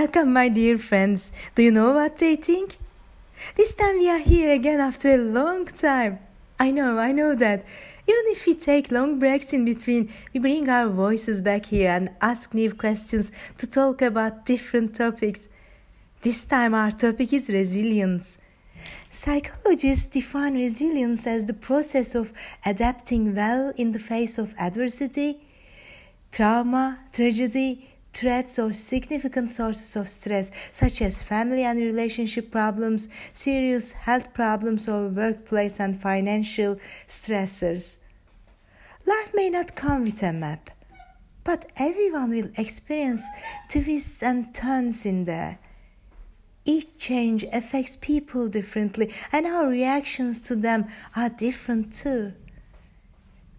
Welcome, my dear friends. Do you know what they think? This time we are here again after a long time. I know, I know that. Even if we take long breaks in between, we bring our voices back here and ask new questions to talk about different topics. This time our topic is resilience. Psychologists define resilience as the process of adapting well in the face of adversity, trauma, tragedy, threats, or significant sources of stress, such as family and relationship problems, serious health problems, or workplace and financial stressors. Life may not come with a map, but everyone will experience twists and turns in there. Each change affects people differently, and our reactions to them are different too.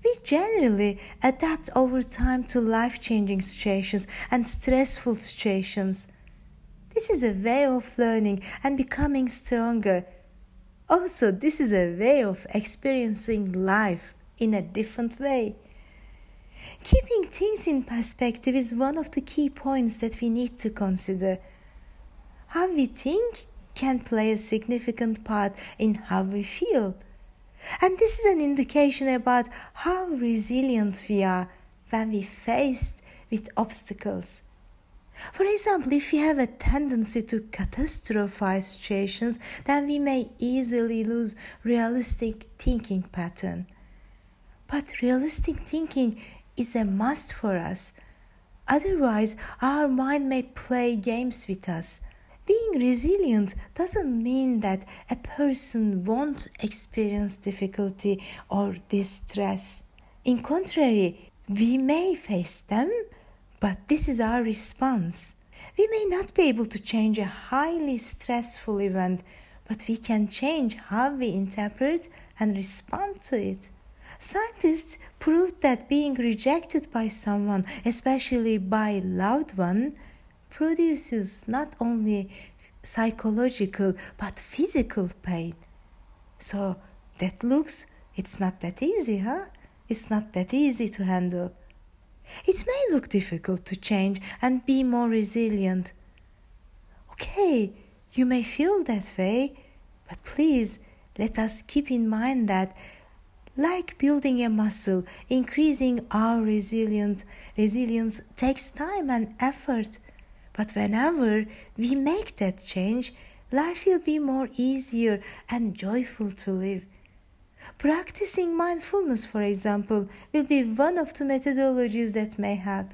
We generally adapt over time to life changing situations and stressful situations. This is a way of learning and becoming stronger. Also, this is a way of experiencing life in a different way. Keeping things in perspective is one of the key points that we need to consider. How we think can play a significant part in how we feel. And this is an indication about how resilient we are when we faced with obstacles. For example, if we have a tendency to catastrophize situations, then we may easily lose realistic thinking pattern. But realistic thinking is a must for us. Otherwise, our mind may play games with us being resilient doesn't mean that a person won't experience difficulty or distress. In contrary, we may face them, but this is our response. We may not be able to change a highly stressful event, but we can change how we interpret and respond to it. Scientists proved that being rejected by someone, especially by a loved one, produces not only psychological but physical pain. So that looks, it's not that easy, huh? It's not that easy to handle. It may look difficult to change and be more resilient. Okay, you may feel that way, but please let us keep in mind that like building a muscle, increasing our resilience, resilience takes time and effort. But whenever we make that change, life will be more easier and joyful to live. Practicing mindfulness, for example, will be one of the methodologies that may help.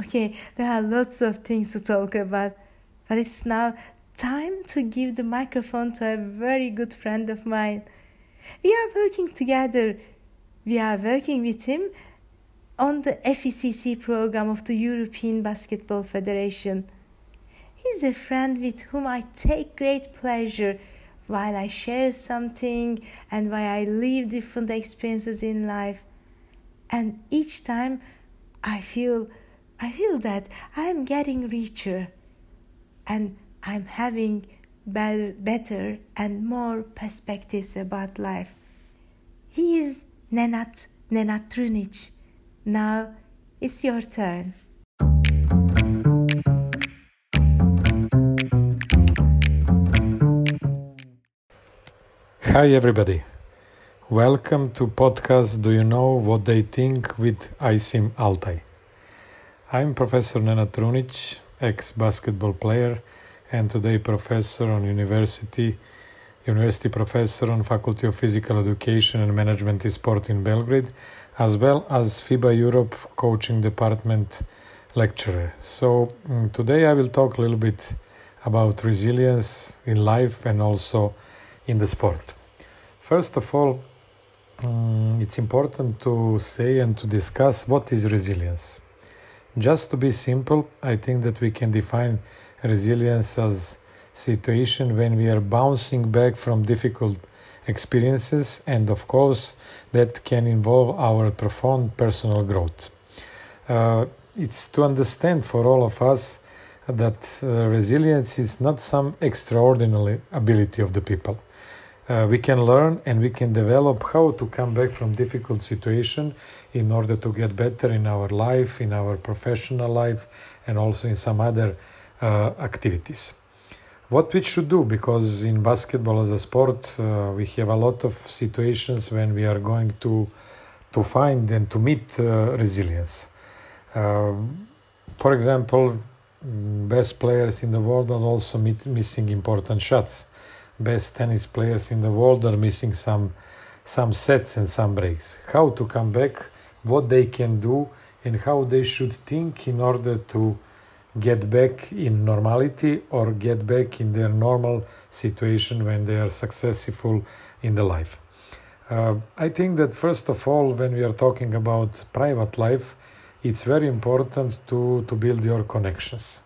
Okay, there are lots of things to talk about, but it's now time to give the microphone to a very good friend of mine. We are working together. We are working with him on the FECC program of the European Basketball Federation. He's a friend with whom I take great pleasure while I share something and while I live different experiences in life. And each time I feel I feel that I'm getting richer and I'm having better, better and more perspectives about life. He is Nenad Nenad Trunic now it's your turn. Hi everybody. Welcome to podcast Do you know what they think with Isim Altai. I'm Professor Nenad Trunic, ex-basketball player and today professor on university university professor on Faculty of Physical Education and Management in Sport in Belgrade as well as FIBA Europe coaching department lecturer. So um, today I will talk a little bit about resilience in life and also in the sport. First of all, um, it's important to say and to discuss what is resilience. Just to be simple, I think that we can define resilience as situation when we are bouncing back from difficult experiences, and of course, that can involve our profound personal growth. Uh, it's to understand for all of us that uh, resilience is not some extraordinary ability of the people. Uh, we can learn and we can develop how to come back from difficult situation in order to get better in our life, in our professional life, and also in some other uh, activities. What we should do, because in basketball as a sport, uh, we have a lot of situations when we are going to to find and to meet uh, resilience. Um, for example, best players in the world are also meet, missing important shots. Best tennis players in the world are missing some some sets and some breaks. How to come back, what they can do, and how they should think in order to get back in normality or get back in their normal situation when they are successful in the life. Uh, I think that first of all, when we are talking about private life, it's very important to, to build your connections.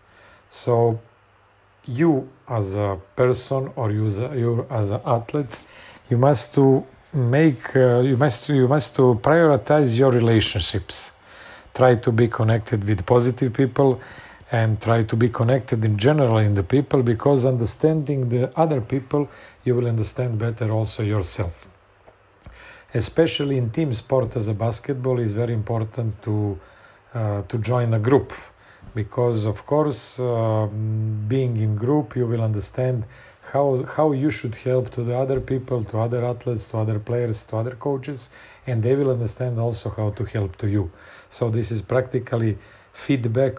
So, you as a person or you as, a, you as an athlete, you must to make uh, you must you must to prioritize your relationships. Try to be connected with positive people and try to be connected in general in the people because understanding the other people you will understand better also yourself. Especially in team sport as a basketball is very important to uh, to join a group. Because of course uh, being in group you will understand how how you should help to the other people to other athletes to other players to other coaches and they will understand also how to help to you. So this is practically feedback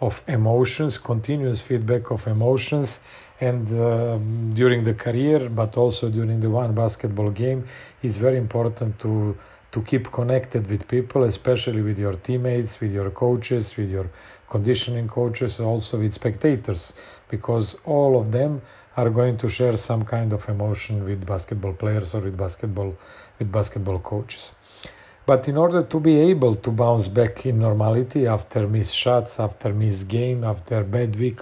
of emotions, continuous feedback of emotions, and uh, during the career, but also during the one basketball game, it's very important to to keep connected with people, especially with your teammates, with your coaches, with your conditioning coaches, also with spectators, because all of them are going to share some kind of emotion with basketball players or with basketball with basketball coaches. But in order to be able to bounce back in normality after missed shots, after missed game, after bad week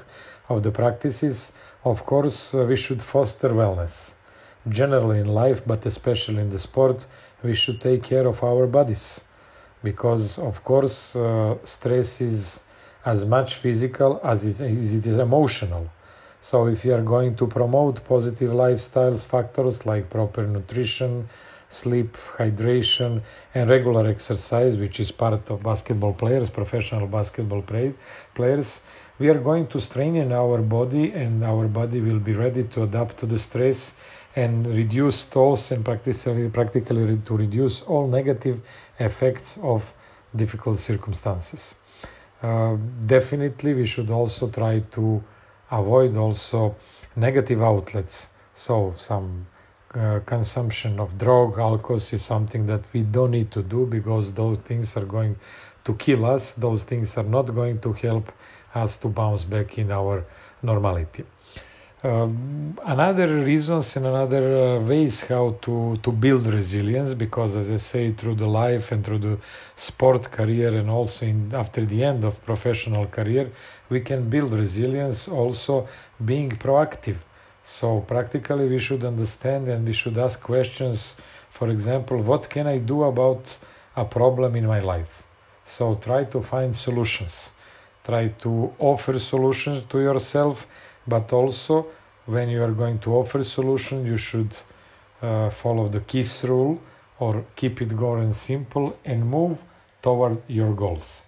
of the practices, of course, uh, we should foster wellness. Generally in life, but especially in the sport, we should take care of our bodies because, of course, uh, stress is as much physical as it is emotional. So, if you are going to promote positive lifestyles factors like proper nutrition, sleep, hydration, and regular exercise, which is part of basketball players, professional basketball play, players, we are going to strengthen our body, and our body will be ready to adapt to the stress and reduce tolls and practically, practically to reduce all negative effects of difficult circumstances. Uh, definitely, we should also try to avoid also negative outlets. So some uh, consumption of drug, alcohol is something that we don't need to do because those things are going to kill us. Those things are not going to help us to bounce back in our normality. Um, another reasons and another uh, ways how to, to build resilience because as I say through the life and through the sport career and also in, after the end of professional career we can build resilience also being proactive so practically we should understand and we should ask questions. For example, what can I do about a problem in my life? So try to find solutions. Try to offer solutions to yourself, but also when you are going to offer solution, you should uh, follow the KISS rule or keep it going simple and move toward your goals.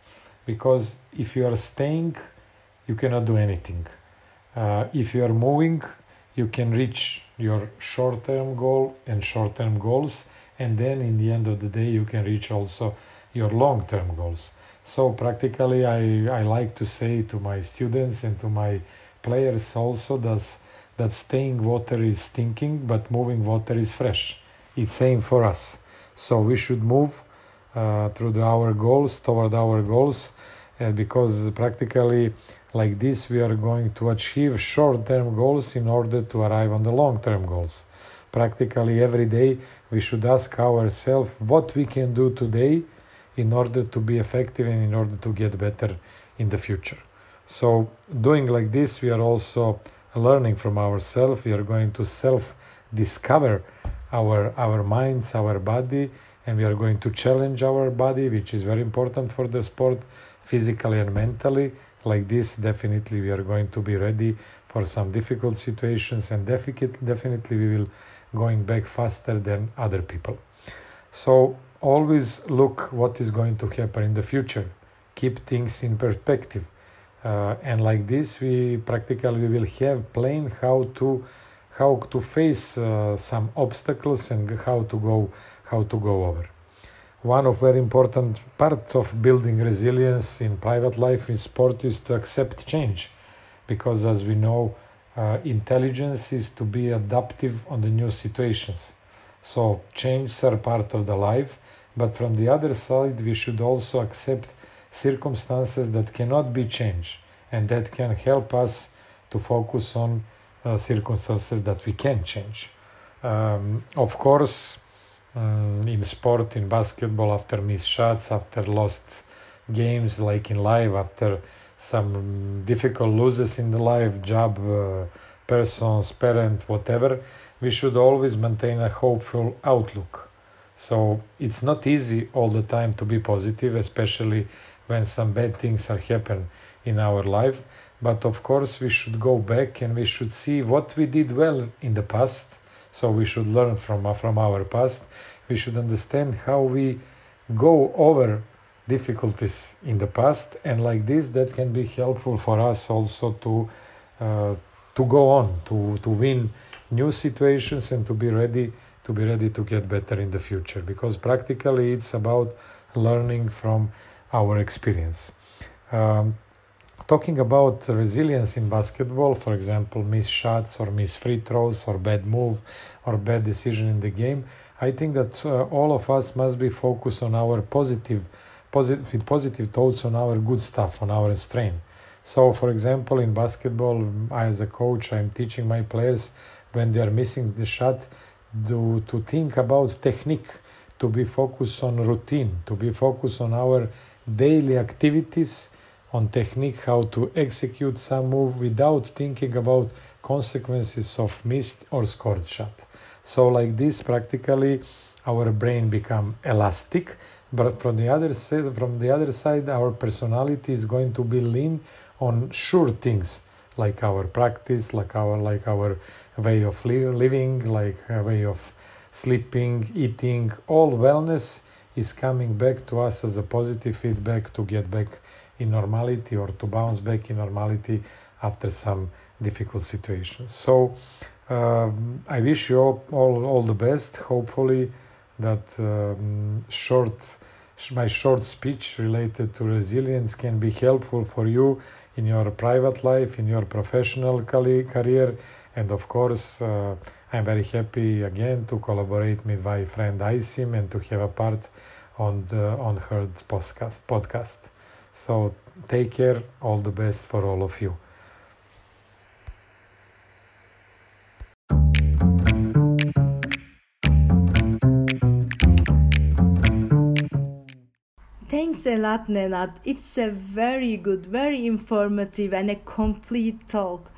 Because if you are staying, you cannot do anything. Uh, if you are moving, you can reach your short term goal and short term goals and then in the end of the day you can reach also your long term goals. So practically I, I like to say to my students and to my players also that, that staying water is stinking but moving water is fresh. It's same for us. So we should move uh, through the, our goals toward our goals uh, because practically like this, we are going to achieve short term goals in order to arrive on the long term goals. Practically every day, we should ask ourselves what we can do today in order to be effective and in order to get better in the future. So, doing like this, we are also learning from ourselves. We are going to self discover our, our minds, our body, and we are going to challenge our body, which is very important for the sport, physically and mentally like this definitely we are going to be ready for some difficult situations and definitely we will going back faster than other people. So always look what is going to happen in the future. Keep things in perspective. Uh, and like this, we practically we will have plan how to how to face uh, some obstacles and how to go how to go over. One of very important parts of building resilience in private life in sport is to accept change, because as we know, uh, intelligence is to be adaptive on the new situations. So changes are part of the life, but from the other side, we should also accept circumstances that cannot be changed and that can help us to focus on uh, circumstances that we can change. Um, of course, um, in sport, in basketball, after missed shots, after lost games, like in life, after some difficult losses in the life, job, uh, persons, parent, whatever, we should always maintain a hopeful outlook. So it's not easy all the time to be positive, especially when some bad things are happen in our life. But of course, we should go back and we should see what we did well in the past. So we should learn from from our past. We should understand how we go over difficulties in the past, and like this, that can be helpful for us also to uh, to go on to to win new situations and to be ready to be ready to get better in the future because practically it's about learning from our experience um, talking about resilience in basketball for example missed shots or missed free throws or bad move or bad decision in the game i think that uh, all of us must be focused on our positive positive thoughts on our good stuff on our strength. So for example in basketball I, as a coach i'm teaching my players when they are missing the shot to, to think about technique to be focused on routine to be focused on our daily activities on technique how to execute some move without thinking about consequences of missed or scored shot. So like this practically our brain become elastic but from the other side from the other side our personality is going to be lean on sure things like our practice like our like our way of living like a way of sleeping eating all wellness is coming back to us as a positive feedback to get back in normality or to bounce back in normality after some difficult situations. So um, i wish you all, all, all the best. Hopefully that um, short my short speech related to resilience can be helpful for you in your private life, in your professional career, and of course, uh, I'm very happy again to collaborate with my friend Isim and to have a part on the on her podcast. Podcast. So take care. All the best for all of you. Thanks a lot, Nenad. It's a very good, very informative, and a complete talk.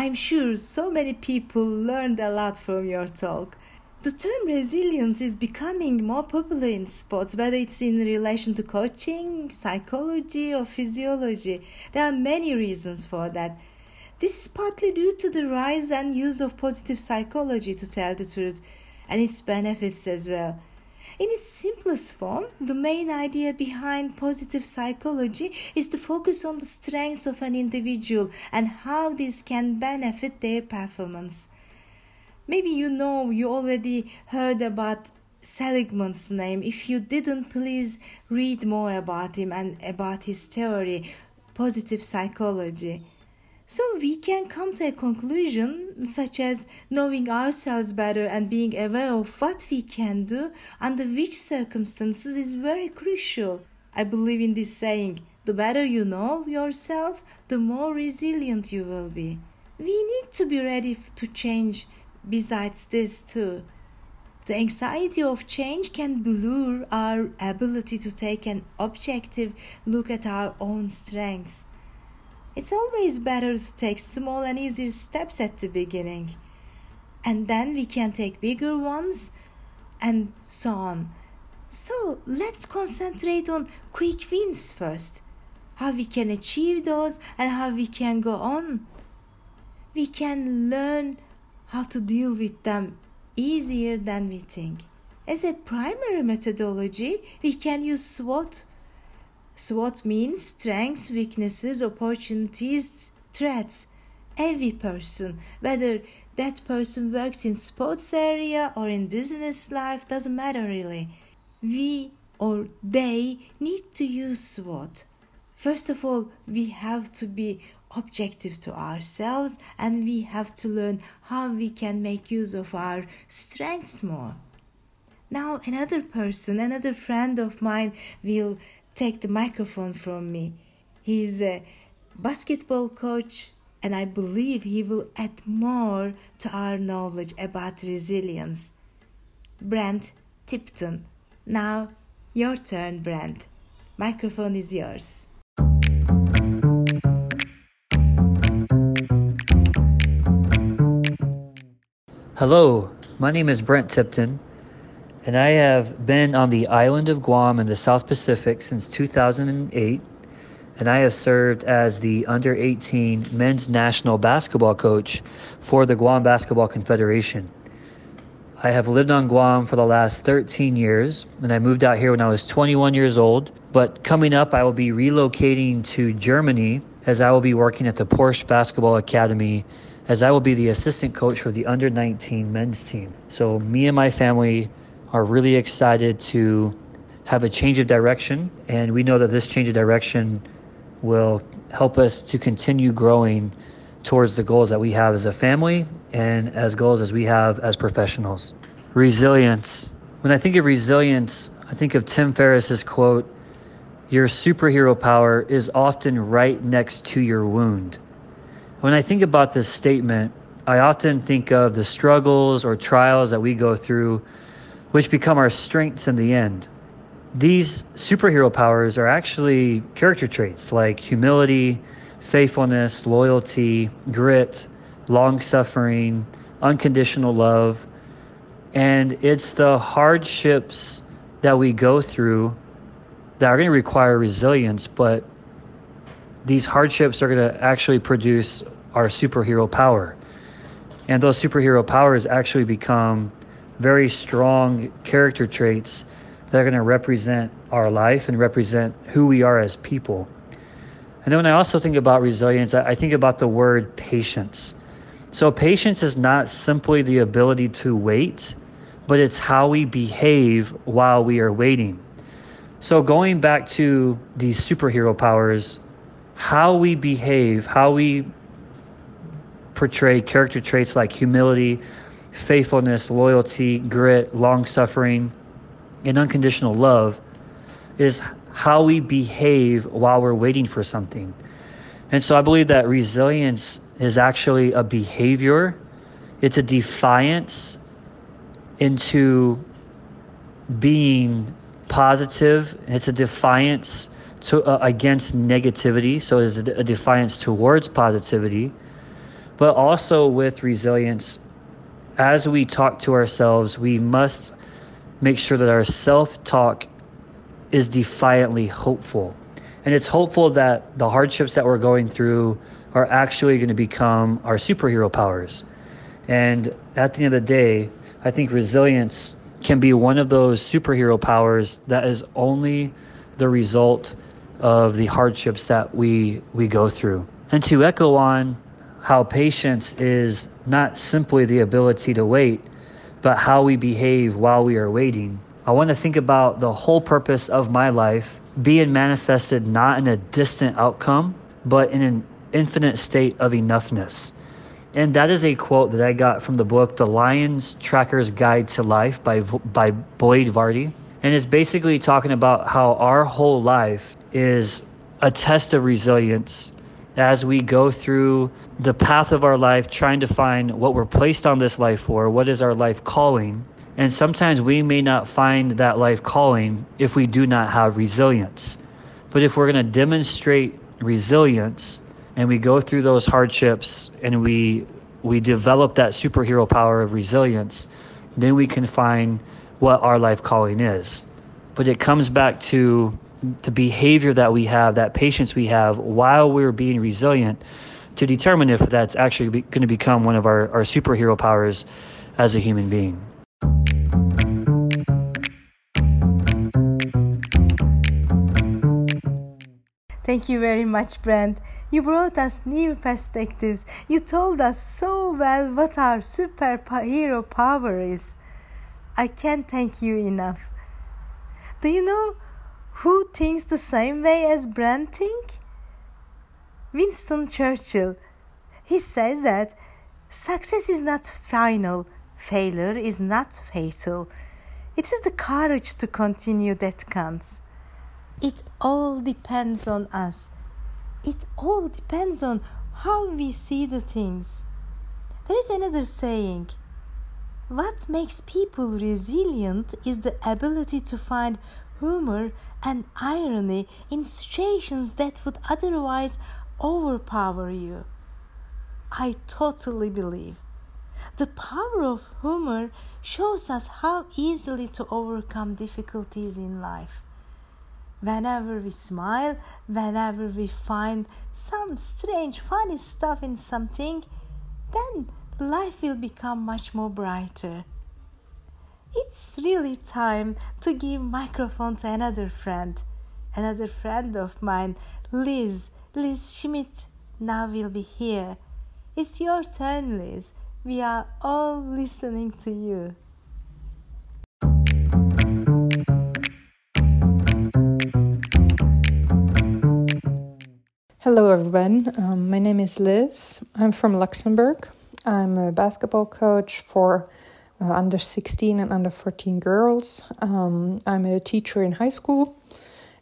I'm sure so many people learned a lot from your talk. The term resilience is becoming more popular in sports, whether it's in relation to coaching, psychology, or physiology. There are many reasons for that. This is partly due to the rise and use of positive psychology, to tell the truth, and its benefits as well. In its simplest form, the main idea behind positive psychology is to focus on the strengths of an individual and how this can benefit their performance. Maybe you know you already heard about Seligman's name. If you didn't, please read more about him and about his theory, positive psychology. So we can come to a conclusion such as knowing ourselves better and being aware of what we can do under which circumstances is very crucial. I believe in this saying the better you know yourself, the more resilient you will be. We need to be ready to change besides this too. The anxiety of change can blur our ability to take an objective look at our own strengths. It's always better to take small and easier steps at the beginning. And then we can take bigger ones and so on. So let's concentrate on quick wins first. How we can achieve those and how we can go on. We can learn how to deal with them easier than we think. As a primary methodology, we can use SWOT SWOT means strengths, weaknesses, opportunities, threats. Every person, whether that person works in sports area or in business life, doesn't matter really. We or they need to use SWOT. First of all, we have to be objective to ourselves and we have to learn how we can make use of our strengths more. Now, another person, another friend of mine will take the microphone from me. He's a basketball coach, and I believe he will add more to our knowledge about resilience. Brent Tipton. Now, your turn, Brent. Microphone is yours. Hello, my name is Brent Tipton and I have been on the island of Guam in the South Pacific since 2008. And I have served as the under 18 men's national basketball coach for the Guam Basketball Confederation. I have lived on Guam for the last 13 years, and I moved out here when I was 21 years old. But coming up, I will be relocating to Germany as I will be working at the Porsche Basketball Academy as I will be the assistant coach for the under 19 men's team. So, me and my family are really excited to have a change of direction. And we know that this change of direction will help us to continue growing towards the goals that we have as a family and as goals as we have as professionals. Resilience. When I think of resilience, I think of Tim Ferriss's quote Your superhero power is often right next to your wound. When I think about this statement, I often think of the struggles or trials that we go through which become our strengths in the end. These superhero powers are actually character traits like humility, faithfulness, loyalty, grit, long suffering, unconditional love. And it's the hardships that we go through that are going to require resilience, but these hardships are going to actually produce our superhero power. And those superhero powers actually become very strong character traits that are going to represent our life and represent who we are as people. And then when I also think about resilience, I think about the word patience. So, patience is not simply the ability to wait, but it's how we behave while we are waiting. So, going back to these superhero powers, how we behave, how we portray character traits like humility, faithfulness, loyalty, grit, long suffering, and unconditional love is how we behave while we're waiting for something. And so I believe that resilience is actually a behavior, it's a defiance into being positive, it's a defiance to, uh, against negativity. So it's a, a defiance towards positivity. But also with resilience, as we talk to ourselves, we must make sure that our self talk is defiantly hopeful. And it's hopeful that the hardships that we're going through are actually going to become our superhero powers. And at the end of the day, I think resilience can be one of those superhero powers that is only the result of the hardships that we we go through. And to echo on how patience is not simply the ability to wait, but how we behave while we are waiting. I want to think about the whole purpose of my life being manifested not in a distant outcome, but in an infinite state of enoughness. And that is a quote that I got from the book The Lion's Tracker's Guide to Life by, by Boyd Varty. And it's basically talking about how our whole life is a test of resilience as we go through the path of our life, trying to find what we're placed on this life for, what is our life calling. And sometimes we may not find that life calling if we do not have resilience. But if we're going to demonstrate resilience and we go through those hardships and we we develop that superhero power of resilience, then we can find what our life calling is. But it comes back to the behavior that we have, that patience we have while we're being resilient to determine if that's actually going to become one of our, our superhero powers as a human being. Thank you very much, Brent. You brought us new perspectives. You told us so well what our superhero power is. I can't thank you enough. Do you know who thinks the same way as Brent think? Winston Churchill. He says that success is not final, failure is not fatal. It is the courage to continue that counts. It all depends on us. It all depends on how we see the things. There is another saying what makes people resilient is the ability to find humor and irony in situations that would otherwise overpower you. I totally believe. The power of humor shows us how easily to overcome difficulties in life. Whenever we smile, whenever we find some strange, funny stuff in something, then life will become much more brighter. It's really time to give microphone to another friend, another friend of mine, Liz, Liz Schmidt. Now will be here. It's your turn, Liz. We are all listening to you. Hello, everyone. Um, my name is Liz. I'm from Luxembourg. I'm a basketball coach for uh, under 16 and under 14 girls. Um, I'm a teacher in high school,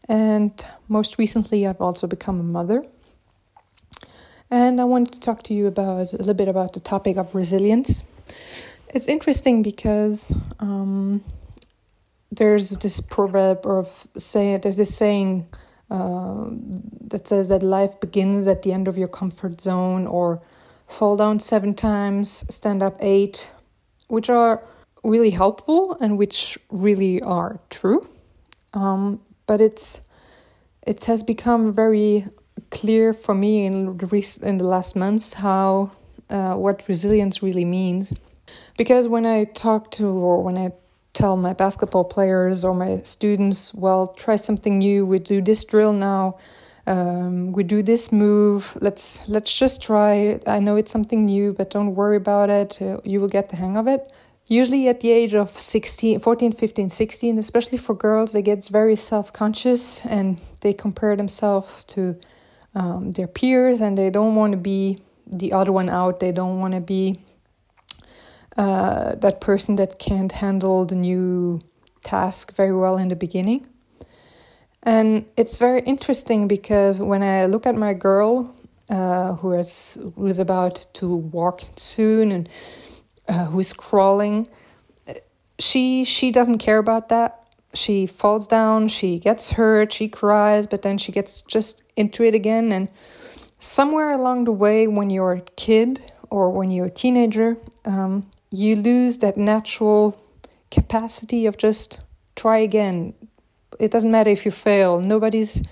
and most recently, I've also become a mother. And I wanted to talk to you about a little bit about the topic of resilience. It's interesting because um, there's this proverb of say there's this saying uh, that says that life begins at the end of your comfort zone or fall down seven times, stand up eight, which are really helpful and which really are true. Um, but it's it has become very clear for me in the in the last months how uh, what resilience really means. Because when I talk to or when I tell my basketball players or my students, well, try something new. We do this drill now. Um, we do this move. Let's let's just try it. I know it's something new, but don't worry about it. Uh, you will get the hang of it. Usually at the age of 16, 14, 15, 16, especially for girls, they get very self-conscious and they compare themselves to um, their peers and they don't want to be the other one out. They don't want to be uh, that person that can't handle the new task very well in the beginning. And it's very interesting because when I look at my girl, uh, who is who is about to walk soon and uh, who is crawling, she she doesn't care about that. She falls down, she gets hurt, she cries, but then she gets just into it again. And somewhere along the way, when you're a kid or when you're a teenager, um, you lose that natural capacity of just try again. It doesn't matter if you fail, nobody's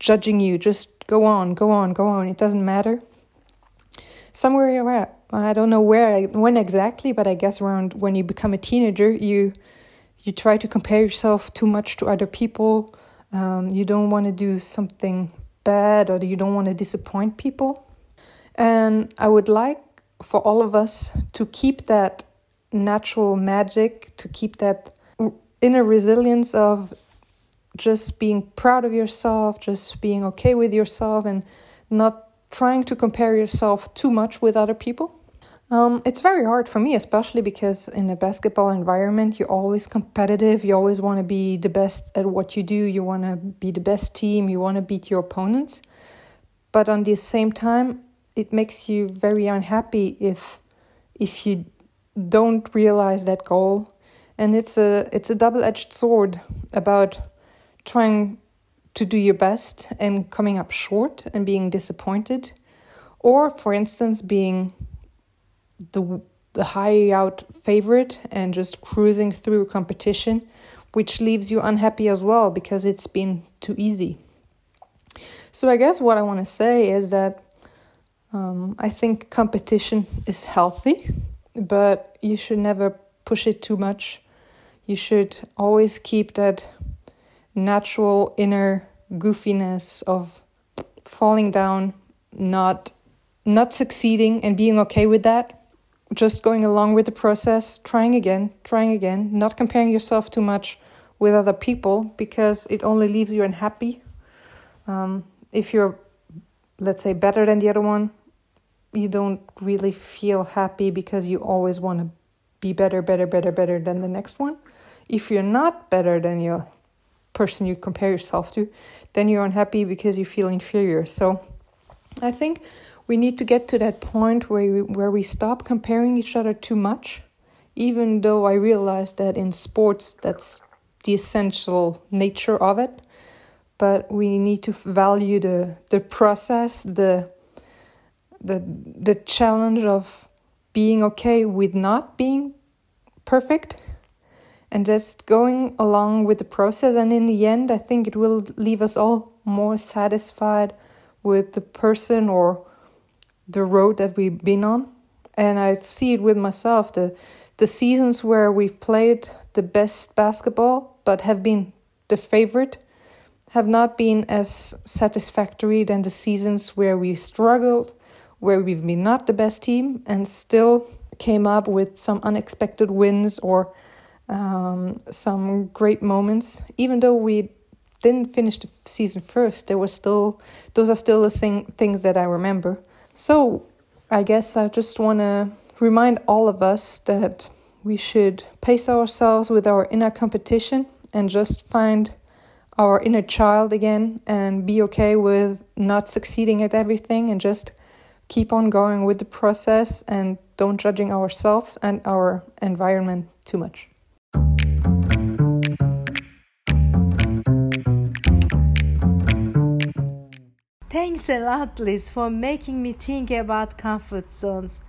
judging you. Just go on, go on, go on. It doesn't matter. Somewhere you're at, I don't know where, when exactly, but I guess around when you become a teenager, you you try to compare yourself too much to other people. Um, you don't want to do something bad, or you don't want to disappoint people. And I would like for all of us to keep that natural magic, to keep that inner resilience of just being proud of yourself, just being okay with yourself, and not trying to compare yourself too much with other people. Um, it's very hard for me, especially because in a basketball environment, you're always competitive. You always want to be the best at what you do. You want to be the best team. You want to beat your opponents. But on the same time, it makes you very unhappy if if you don't realize that goal and it's a it's a double-edged sword about trying to do your best and coming up short and being disappointed or for instance being the the high out favorite and just cruising through competition which leaves you unhappy as well because it's been too easy so i guess what i want to say is that um, I think competition is healthy, but you should never push it too much. You should always keep that natural inner goofiness of falling down, not not succeeding and being okay with that. Just going along with the process, trying again, trying again, not comparing yourself too much with other people because it only leaves you unhappy. Um, if you're, let's say, better than the other one, you don't really feel happy because you always want to be better, better, better, better than the next one. If you're not better than your person you compare yourself to, then you're unhappy because you feel inferior. So I think we need to get to that point where we, where we stop comparing each other too much. Even though I realize that in sports that's the essential nature of it, but we need to value the the process, the the the challenge of being okay with not being perfect and just going along with the process and in the end i think it will leave us all more satisfied with the person or the road that we've been on and i see it with myself the the seasons where we've played the best basketball but have been the favorite have not been as satisfactory than the seasons where we struggled where we've been not the best team and still came up with some unexpected wins or um, some great moments. Even though we didn't finish the season first, there was still those are still the thing, things that I remember. So I guess I just want to remind all of us that we should pace ourselves with our inner competition and just find our inner child again and be okay with not succeeding at everything and just keep on going with the process and don't judging ourselves and our environment too much. Thanks a lot, Liz, for making me think about comfort zones.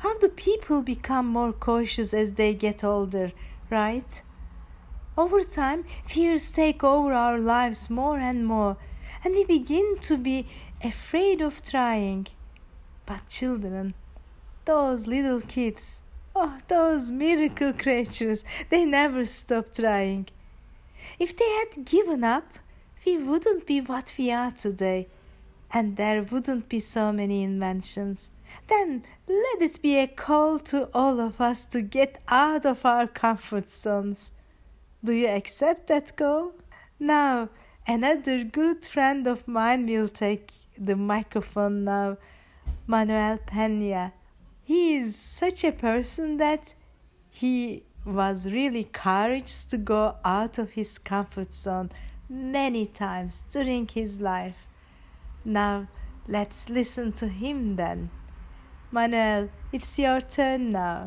How do people become more cautious as they get older, right? Over time, fears take over our lives more and more, and we begin to be afraid of trying. But children, those little kids, oh, those miracle creatures, they never stop trying. If they had given up, we wouldn't be what we are today, and there wouldn't be so many inventions. Then let it be a call to all of us to get out of our comfort zones. Do you accept that call? Now, another good friend of mine will take the microphone now, Manuel Pena. He is such a person that he was really courageous to go out of his comfort zone many times during his life. Now, let's listen to him then. Manuel, it's your turn now.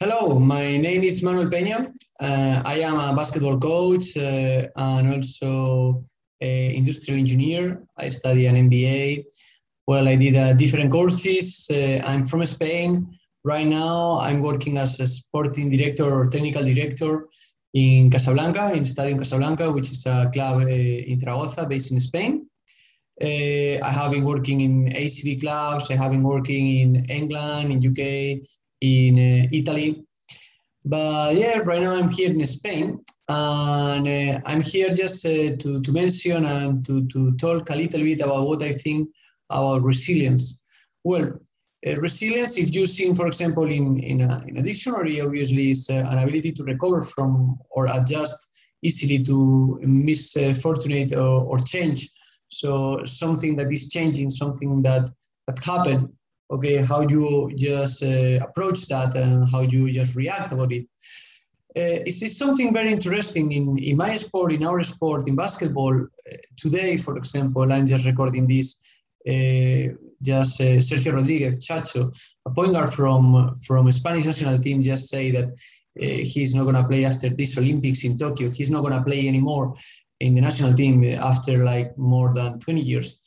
Hello, my name is Manuel Pena. Uh, I am a basketball coach uh, and also an industrial engineer. I study an MBA. Well, I did uh, different courses. Uh, I'm from Spain Right now, I'm working as a sporting director or technical director in Casablanca, in Stadium Casablanca, which is a club uh, in Zaragoza based in Spain. Uh, I have been working in ACB clubs, I have been working in England, in UK, in uh, Italy. But yeah, right now I'm here in Spain and uh, I'm here just to, to mention and to, to talk a little bit about what I think about resilience. Well, uh, resilience, if you see, for example, in, in, a, in a dictionary, obviously is uh, an ability to recover from or adjust easily to misfortunate or, or change. So something that is changing, something that, that happened, okay, how you just uh, approach that and how you just react about it. Uh, it's, something very interesting in, in my sport, in our sport, in basketball. Uh, today, for example, I'm just recording this. Uh, just uh, Sergio Rodriguez, Chacho, a point guard from from Spanish national team, just say that uh, he's not going to play after this Olympics in Tokyo. He's not going to play anymore in the national team after like more than 20 years.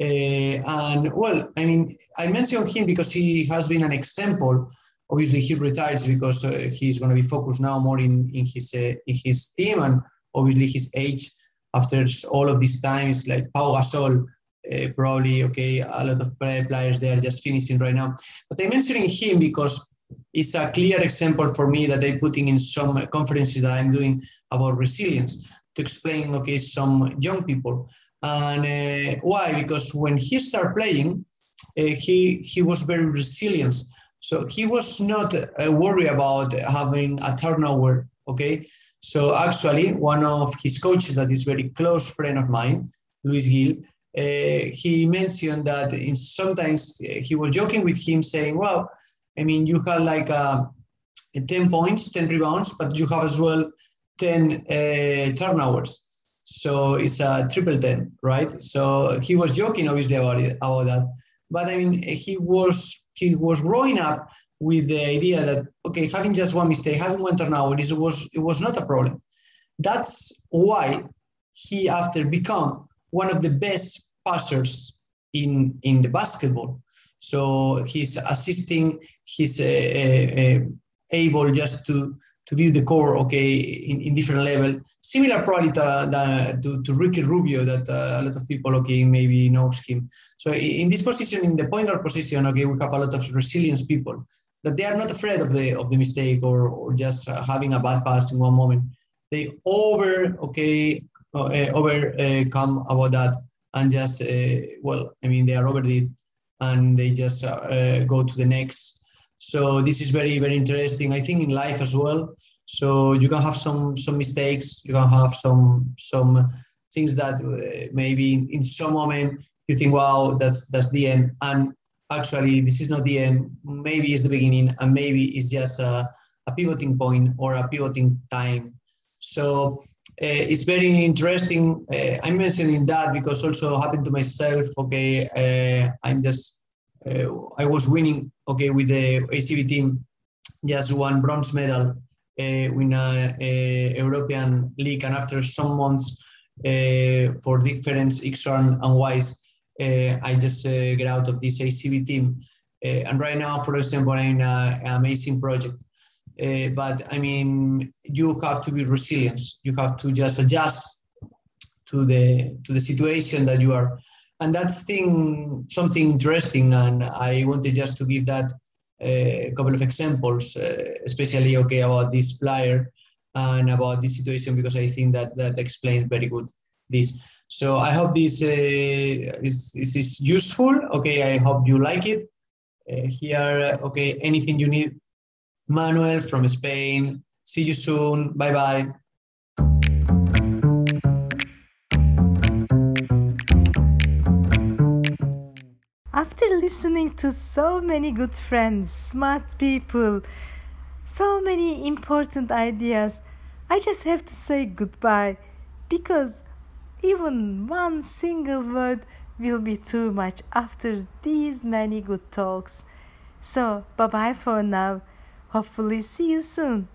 Uh, and well, I mean, I mentioned him because he has been an example. Obviously, he retires because uh, he's going to be focused now more in in his uh, in his team, and obviously his age after all of this time is like Pau Gasol uh, probably okay a lot of players they are just finishing right now but i'm mentioning him because it's a clear example for me that I'm putting in some conferences that I'm doing about resilience to explain, okay, some young people. And uh, why? Because when he started playing, uh, he he was very resilient. So he was not uh, worried about having a turnover. Okay, so actually, one of his coaches that is very close friend of mine, Luis Gil, he mentioned that in sometimes uh, he was joking with him, saying, "Well, I mean, you have like uh, 10 points, 10 rebounds, but you have as well 10 uh, turnovers. So it's a triple 10, right? So he was joking obviously about it, about that. But I mean, he was he was growing up with the idea that okay, having just one mistake, having one turnover, it was it was not a problem. That's why he after become one of the best passers in in the basketball. So he's assisting, he's uh, uh, uh, able just to to view the core, okay, in, in different level. Similar probably to, to, to Ricky Rubio that uh, a lot of people, okay, maybe knows him. So in this position, in the point guard position, okay, we have a lot of resilience people that they are not afraid of the of the mistake or, or just uh, having a bad pass in one moment. They over, okay, Oh, eh, overcome eh, about that and just, eh, well, I mean, they are over it and they just go to the next. So this is very very interesting. I think in life as well. So you can have some some mistakes. You can have some some things that maybe in some moment you think, wow, that's that's the end, and actually this is not the end. Maybe it's the beginning, and maybe it's just a, a pivoting point or a pivoting time. So Uh, it's very interesting. Uh, I'm mentioning that because also happened to myself. Okay, uh, I'm just uh, I was winning. Okay, with the ACB team, just one bronze medal uh, in a, a, European league, and after some months for different X-Run and Wise, I just get out of this ACB team. and right now, for example, I'm in an amazing project uh, but I mean, you have to be resilient. You have to just adjust to the to the situation that you are, and that's thing something interesting. And I wanted just to give that a uh, couple of examples, uh, especially okay about this player and about this situation because I think that that explains very good this. So I hope this uh, is, is, is useful. Okay, I hope you like it. Uh, here, okay, anything you need, Manuel from Spain. See you soon. Bye bye. After listening to so many good friends, smart people, so many important ideas, I just have to say goodbye because even one single word will be too much after these many good talks. So, bye bye for now. Hopefully, see you soon.